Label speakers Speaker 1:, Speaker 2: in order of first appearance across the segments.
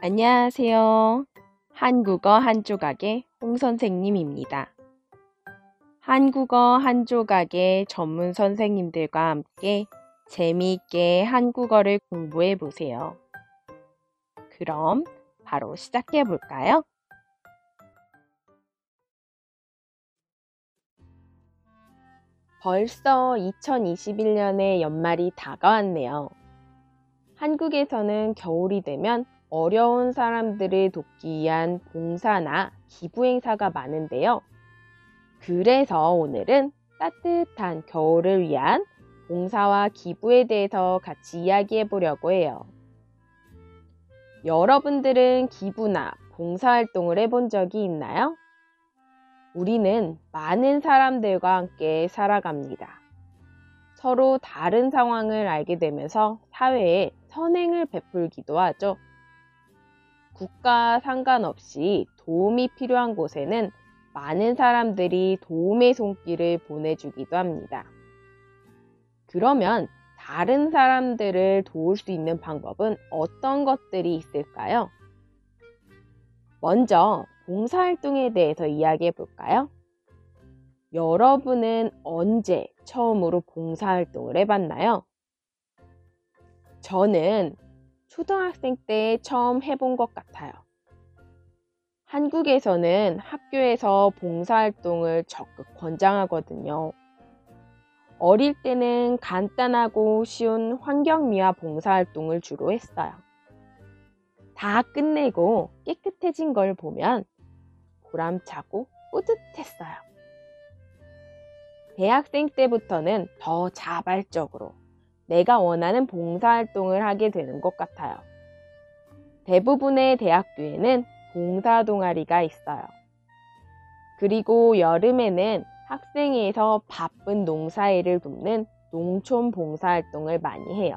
Speaker 1: 안녕하세요. 한국어 한 조각의 홍 선생님입니다. 한국어 한 조각의 전문 선생님들과 함께 재미있게 한국어를 공부해 보세요. 그럼 바로 시작해 볼까요? 벌써 2021년의 연말이 다가왔네요. 한국에서는 겨울이 되면 어려운 사람들을 돕기 위한 봉사나 기부 행사가 많은데요. 그래서 오늘은 따뜻한 겨울을 위한 봉사와 기부에 대해서 같이 이야기해 보려고 해요. 여러분들은 기부나 봉사활동을 해본 적이 있나요? 우리는 많은 사람들과 함께 살아갑니다. 서로 다른 상황을 알게 되면서 사회에 선행을 베풀기도 하죠. 국가 상관없이 도움이 필요한 곳에는 많은 사람들이 도움의 손길을 보내주기도 합니다. 그러면 다른 사람들을 도울 수 있는 방법은 어떤 것들이 있을까요? 먼저 봉사활동에 대해서 이야기해 볼까요? 여러분은 언제 처음으로 봉사활동을 해봤나요? 저는 초등학생 때 처음 해본 것 같아요. 한국에서는 학교에서 봉사활동을 적극 권장하거든요. 어릴 때는 간단하고 쉬운 환경미화 봉사활동을 주로 했어요. 다 끝내고 깨끗해진 걸 보면 보람차고 뿌듯했어요. 대학생 때부터는 더 자발적으로 내가 원하는 봉사활동을 하게 되는 것 같아요. 대부분의 대학교에는 봉사 동아리가 있어요. 그리고 여름에는 학생회에서 바쁜 농사일을 돕는 농촌 봉사활동을 많이 해요.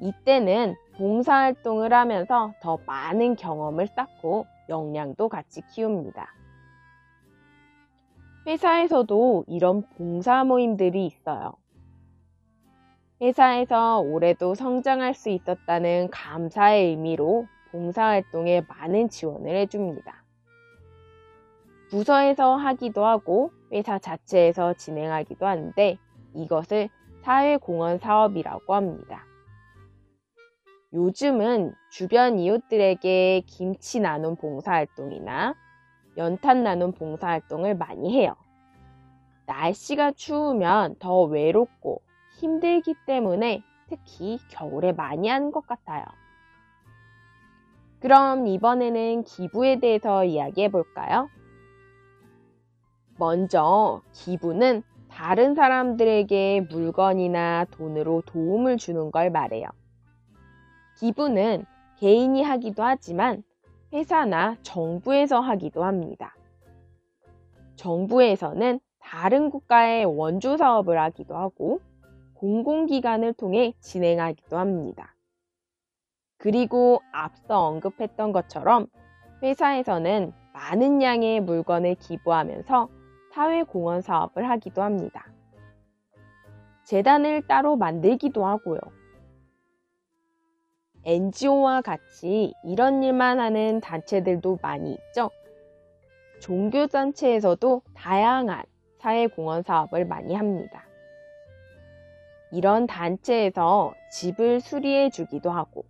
Speaker 1: 이때는 봉사활동을 하면서 더 많은 경험을 쌓고 역량도 같이 키웁니다. 회사에서도 이런 봉사 모임들이 있어요. 회사에서 올해도 성장할 수 있었다는 감사의 의미로 봉사활동에 많은 지원을 해줍니다. 부서에서 하기도 하고 회사 자체에서 진행하기도 하는데 이것을 사회공헌 사업이라고 합니다. 요즘은 주변 이웃들에게 김치 나눔 봉사활동이나 연탄 나눔 봉사활동을 많이 해요. 날씨가 추우면 더 외롭고 힘들기 때문에 특히 겨울에 많이 하는 것 같아요. 그럼 이번에는 기부에 대해서 이야기해 볼까요? 먼저 기부는 다른 사람들에게 물건이나 돈으로 도움을 주는 걸 말해요. 기부는 개인이 하기도 하지만 회사나 정부에서 하기도 합니다. 정부에서는 다른 국가의 원조 사업을 하기도 하고 공공기관을 통해 진행하기도 합니다. 그리고 앞서 언급했던 것처럼 회사에서는 많은 양의 물건을 기부하면서 사회공헌 사업을 하기도 합니다. 재단을 따로 만들기도 하고요. NGO와 같이 이런 일만 하는 단체들도 많이 있죠. 종교단체에서도 다양한 사회공헌 사업을 많이 합니다. 이런 단체에서 집을 수리해 주기도 하고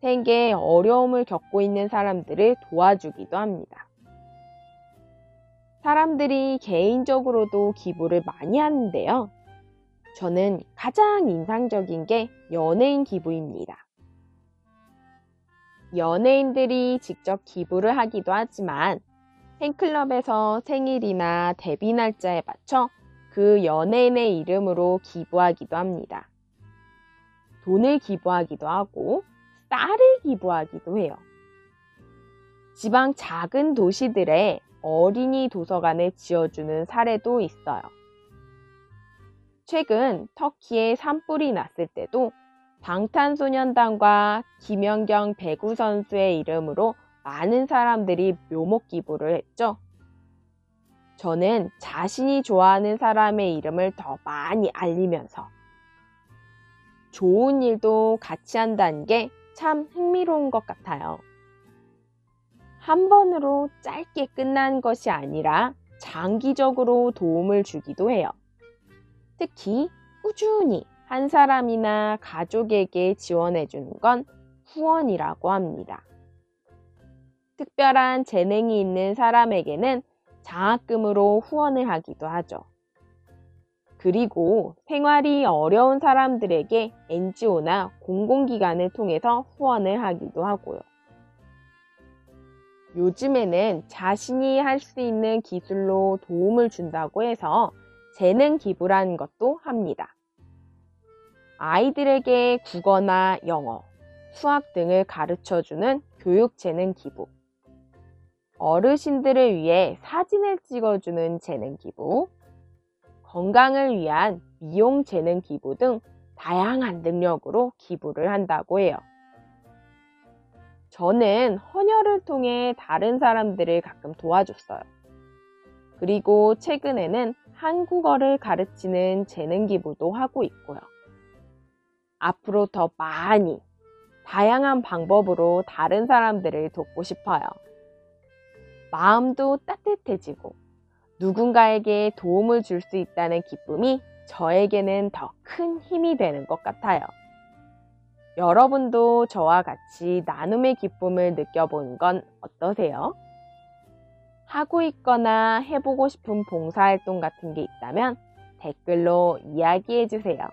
Speaker 1: 생계에 어려움을 겪고 있는 사람들을 도와주기도 합니다. 사람들이 개인적으로도 기부를 많이 하는데요. 저는 가장 인상적인 게 연예인 기부입니다. 연예인들이 직접 기부를 하기도 하지만 팬클럽에서 생일이나 데뷔 날짜에 맞춰 그 연예인의 이름으로 기부하기도 합니다. 돈을 기부하기도 하고 쌀을 기부하기도 해요. 지방 작은 도시들의 어린이 도서관을 지어주는 사례도 있어요. 최근 터키에 산불이 났을 때도 방탄소년단과 김연경 배구 선수의 이름으로 많은 사람들이 묘목 기부를 했죠. 저는 자신이 좋아하는 사람의 이름을 더 많이 알리면서 좋은 일도 같이 한다는 게 참 흥미로운 것 같아요. 한 번으로 짧게 끝난 것이 아니라 장기적으로 도움을 주기도 해요. 특히 꾸준히 한 사람이나 가족에게 지원해 주는 건 후원이라고 합니다. 특별한 재능이 있는 사람에게는 장학금으로 후원을 하기도 하죠. 그리고 생활이 어려운 사람들에게 NGO나 공공기관을 통해서 후원을 하기도 하고요. 요즘에는 자신이 할 수 있는 기술로 도움을 준다고 해서 재능 기부라는 것도 합니다. 아이들에게 국어나 영어, 수학 등을 가르쳐 주는 교육 재능 기부. 어르신들을 위해 사진을 찍어주는 재능 기부. 건강을 위한 미용 재능 기부 등 다양한 능력으로 기부를 한다고 해요. 저는 헌혈을 통해 다른 사람들을 가끔 도와줬어요. 그리고 최근에는 한국어를 가르치는 재능 기부도 하고 있고요. 앞으로 더 많이 다양한 방법으로 다른 사람들을 돕고 싶어요. 마음도 따뜻해지고 누군가에게 도움을 줄 수 있다는 기쁨이 저에게는 더 큰 힘이 되는 것 같아요. 여러분도 저와 같이 나눔의 기쁨을 느껴보는 건 어떠세요? 하고 있거나 해보고 싶은 봉사활동 같은 게 있다면 댓글로 이야기해 주세요.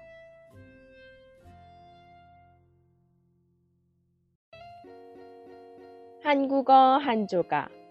Speaker 1: 한국어 한조가